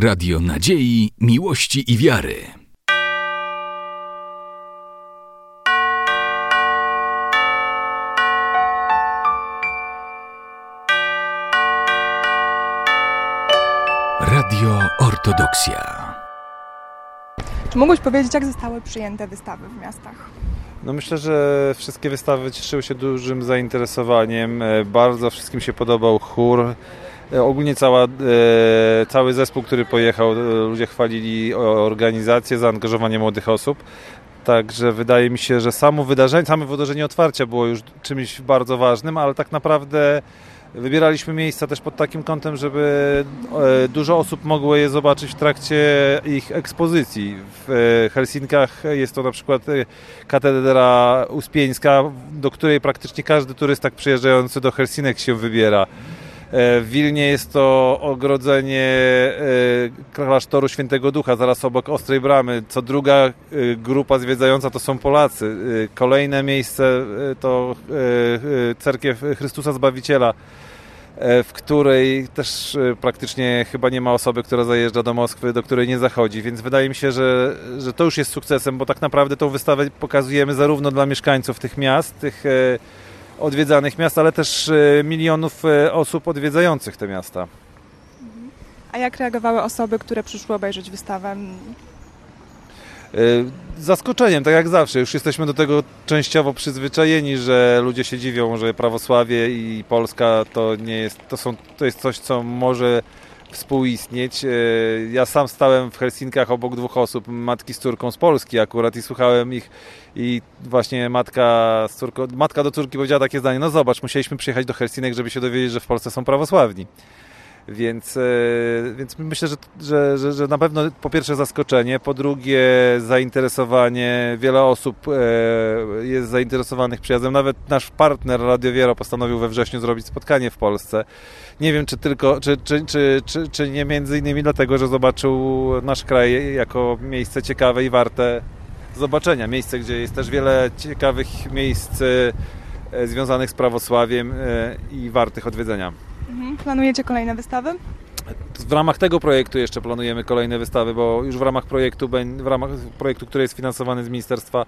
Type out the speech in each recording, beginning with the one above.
Radio Nadziei, Miłości i Wiary. Radio Ortodoksja. Czy mógłbyś powiedzieć, jak zostały przyjęte wystawy w miastach? No myślę, że wszystkie wystawy cieszyły się dużym zainteresowaniem. E, Bardzo wszystkim się podobał chór. E, Ogólnie cała, e, cały zespół, który pojechał, e, ludzie chwalili organizację, zaangażowanie młodych osób. Także wydaje mi się, że samo wydarzenie, same wydarzenie otwarcia było już czymś bardzo ważnym, ale tak naprawdę wybieraliśmy miejsca też pod takim kątem, żeby dużo osób mogło je zobaczyć w trakcie ich ekspozycji. W Helsinkach jest to na przykład katedra uspieńska, do której praktycznie każdy turysta przyjeżdżający do Helsinek się wybiera. E, W Wilnie jest to ogrodzenie e, klasztoru Świętego Ducha, zaraz obok Ostrej Bramy. Co druga e, grupa zwiedzająca to są Polacy. Kolejne miejsce to Cerkiew Chrystusa Zbawiciela, w której też praktycznie chyba nie ma osoby, która zajeżdża do Moskwy, do której nie zachodzi. Więc wydaje mi się, że, że to już jest sukcesem, bo tak naprawdę tą wystawę pokazujemy zarówno dla mieszkańców tych miast, tych odwiedzanych miast, ale też e, milionów e, osób odwiedzających te miasta. A jak reagowały osoby, które przyszły obejrzeć wystawę? E, Zaskoczeniem, tak jak zawsze, już jesteśmy do tego częściowo przyzwyczajeni, że ludzie się dziwią, że prawosławie i Polska to nie jest, to, są, to jest coś, co może współistnieć. E, Ja sam stałem w Helsinkach obok dwóch osób, matki z córką z Polski akurat i słuchałem ich i właśnie matka, z córką, matka do córki powiedziała takie zdanie, no zobacz, musieliśmy przyjechać do Helsinek, żeby się dowiedzieć, że w Polsce są prawosławni. Więc, e, więc myślę, że, że, że, że na pewno po pierwsze zaskoczenie, po drugie zainteresowanie. Wiele osób e, jest zainteresowanych przyjazdem. Nawet nasz partner Radio Wiero postanowił we wrześniu zrobić spotkanie w Polsce. Nie wiem, czy tylko, czy, czy, czy, czy, czy nie między innymi dlatego, że zobaczył nasz kraj jako miejsce ciekawe i warte zobaczenia. Miejsce, gdzie jest też wiele ciekawych miejsc e, związanych z prawosławiem i wartych odwiedzenia. Mhm. Planujecie kolejne wystawy? W ramach tego projektu jeszcze planujemy kolejne wystawy, bo już w ramach projektu, w ramach projektu, który jest finansowany z Ministerstwa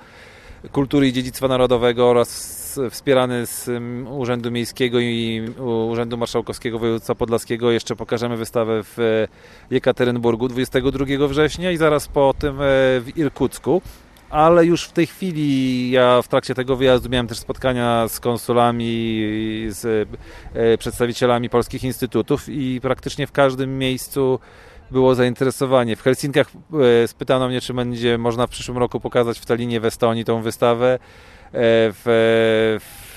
Kultury i Dziedzictwa Narodowego oraz wspierany z mm, Urzędu Miejskiego i Urzędu Marszałkowskiego Województwa Podlaskiego jeszcze pokażemy wystawę w Jekaterynburgu 22 września i zaraz po tym e, w Irkucku. Ale już w tej chwili ja w trakcie tego wyjazdu miałem też spotkania z konsulami, z e, przedstawicielami polskich instytutów i praktycznie w każdym miejscu było zainteresowanie. W Helsinkach e, spytano mnie, czy będzie można w przyszłym roku pokazać w Tallinie w Estonii tą wystawę. E, W,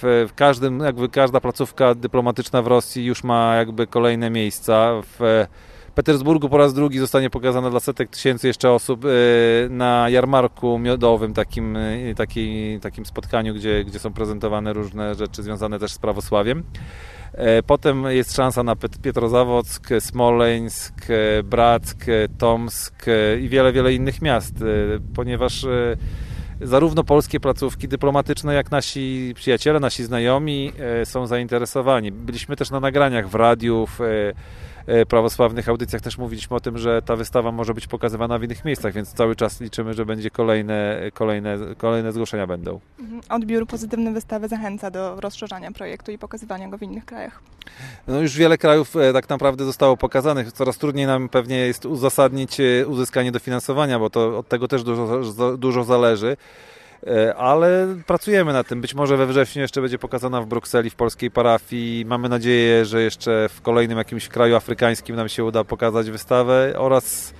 w, w każdym, jakby każda placówka dyplomatyczna w Rosji już ma jakby kolejne miejsca. W Petersburgu po raz drugi zostanie pokazana dla setek tysięcy jeszcze osób e, na jarmarku miodowym, takim, e, taki, takim spotkaniu, gdzie, gdzie są prezentowane różne rzeczy związane też z prawosławiem. E, Potem jest szansa na Pietrozawock, Smoleńsk, e, Tomsk i wiele, wiele innych miast, ponieważ zarówno polskie placówki dyplomatyczne, jak nasi przyjaciele, nasi znajomi są zainteresowani. Byliśmy też na nagraniach w radiu, w prawosławnych audycjach też mówiliśmy o tym, że ta wystawa może być pokazywana w innych miejscach, więc cały czas liczymy, że będzie kolejne, kolejne, kolejne zgłoszenia będą. Mhm. Odbiór pozytywny wystawy zachęca do rozszerzania projektu i pokazywania go w innych krajach. No już wiele krajów e, tak naprawdę zostało pokazanych. Coraz trudniej nam pewnie jest uzasadnić e, uzyskanie dofinansowania, bo to od tego też dużo, dużo zależy. E, Ale pracujemy nad tym. Być może we wrześniu jeszcze będzie pokazana w Brukseli, w polskiej parafii. Mamy nadzieję, że jeszcze w kolejnym jakimś kraju afrykańskim nam się uda pokazać wystawę oraz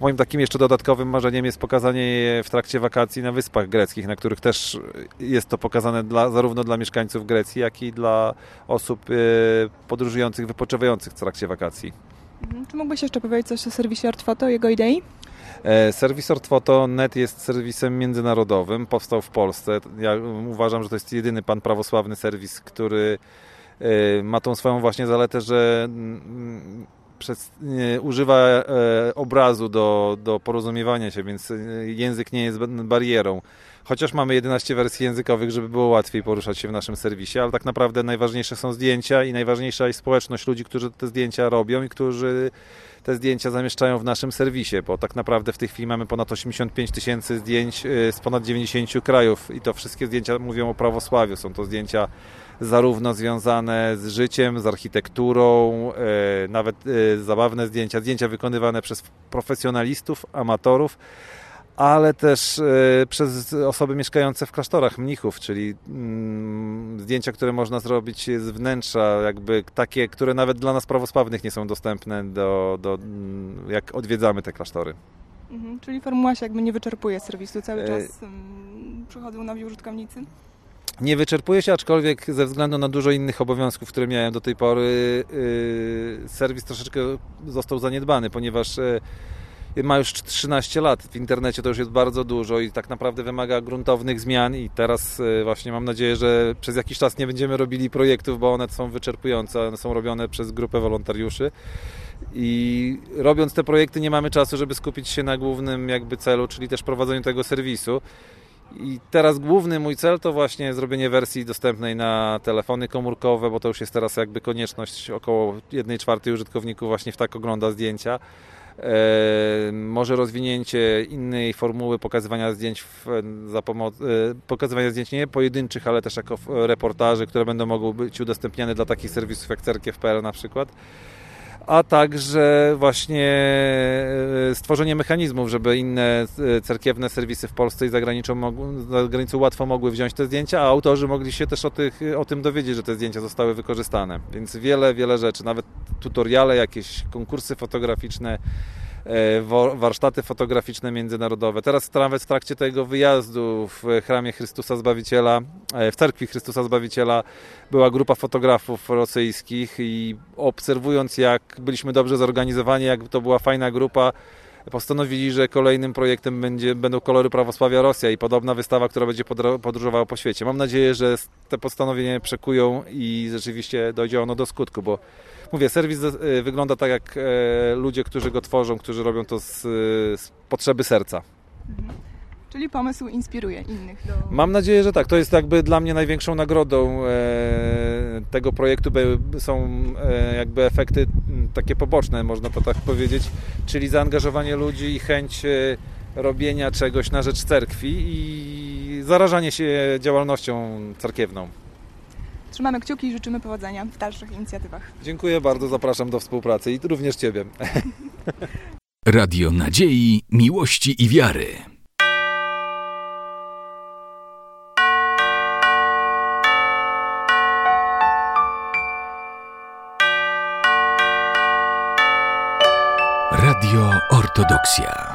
moim takim jeszcze dodatkowym marzeniem jest pokazanie jej w trakcie wakacji na Wyspach Greckich, na których też jest to pokazane dla, zarówno dla mieszkańców Grecji, jak i dla osób e, podróżujących, wypoczywających w trakcie wakacji. Mhm. Czy mógłbyś jeszcze powiedzieć coś o serwisie Ortfoto, jego idei? E, Serwis Ortfoto.net jest serwisem międzynarodowym, powstał w Polsce. Ja uważam, że to jest jedyny pan prawosławny serwis, który e, ma tą swoją właśnie zaletę, że mm, przez, nie, używa e, obrazu do, do porozumiewania się, więc język nie jest ba- barierą. Chociaż mamy 11 wersji językowych, żeby było łatwiej poruszać się w naszym serwisie, ale tak naprawdę najważniejsze są zdjęcia i najważniejsza jest społeczność ludzi, którzy te zdjęcia robią i którzy te zdjęcia zamieszczają w naszym serwisie, bo tak naprawdę w tej chwili mamy ponad 85 tysięcy zdjęć y, z ponad 90 krajów i to wszystkie zdjęcia mówią o prawosławiu. Są to zdjęcia zarówno związane z życiem, z architekturą, y, nawet y, zabawne zdjęcia, zdjęcia wykonywane przez profesjonalistów, amatorów, ale też przez osoby mieszkające w klasztorach mnichów, czyli mm, zdjęcia, które można zrobić z wnętrza, jakby takie, które nawet dla nas prawosławnych nie są dostępne, do, do, mm, jak odwiedzamy te klasztory. Mhm, czyli formuła się jakby nie wyczerpuje serwisu, cały E, czas um, przychodzą nowi użytkownicy? Nie wyczerpuje się, aczkolwiek ze względu na dużo innych obowiązków, które miałem do tej pory, yy, serwis troszeczkę został zaniedbany, ponieważ yy, ma już 13 lat. W internecie to już jest bardzo dużo i tak naprawdę wymaga gruntownych zmian i teraz yy, właśnie mam nadzieję, że przez jakiś czas nie będziemy robili projektów, bo one są wyczerpujące, one są robione przez grupę wolontariuszy. I robiąc te projekty nie mamy czasu, żeby skupić się na głównym jakby celu, czyli też prowadzeniu tego serwisu. I teraz główny mój cel to właśnie zrobienie wersji dostępnej na telefony komórkowe, bo to już jest teraz jakby konieczność. Około 1 czwartej użytkowników właśnie w tak ogląda zdjęcia. E, może rozwinięcie innej formuły pokazywania zdjęć w, za pomoc, e, pokazywania zdjęć nie pojedynczych, ale też jako reportaży, które będą mogły być udostępniane dla takich serwisów jak cerkiew.pl na przykład a także właśnie e, stworzenie mechanizmów, żeby inne e, cerkiewne serwisy w Polsce i za granicą, łatwo mogły wziąć te zdjęcia, a autorzy mogli się też o, tych, o tym dowiedzieć, że te zdjęcia zostały wykorzystane. Więc wiele, wiele rzeczy, nawet tutoriale, jakieś konkursy fotograficzne, warsztaty fotograficzne międzynarodowe. Teraz nawet w trakcie tego wyjazdu w Chramie Chrystusa Zbawiciela, w Cerkwi Chrystusa Zbawiciela była grupa fotografów rosyjskich i obserwując jak byliśmy dobrze zorganizowani, jak to była fajna grupa, postanowili, że kolejnym projektem będzie, będą kolory prawosławia Rosja i podobna wystawa, która będzie podróżowała po świecie. Mam nadzieję, że te postanowienia przekują i rzeczywiście dojdzie ono do skutku, bo mówię, serwis e, wygląda tak jak e, ludzie, którzy go tworzą, którzy robią to z, z potrzeby serca. Mhm. Czyli pomysł inspiruje innych do... Mam nadzieję, że tak. To jest jakby dla mnie największą nagrodą e, tego projektu. Są e, jakby efekty takie poboczne, można to tak powiedzieć, czyli zaangażowanie ludzi i chęć e, robienia czegoś na rzecz cerkwi i zarażanie się działalnością cerkiewną. Trzymamy kciuki i życzymy powodzenia w dalszych inicjatywach. Dziękuję bardzo, zapraszam do współpracy i również Ciebie. Radio Nadziei, Miłości i Wiary. Radio Ortodoksja.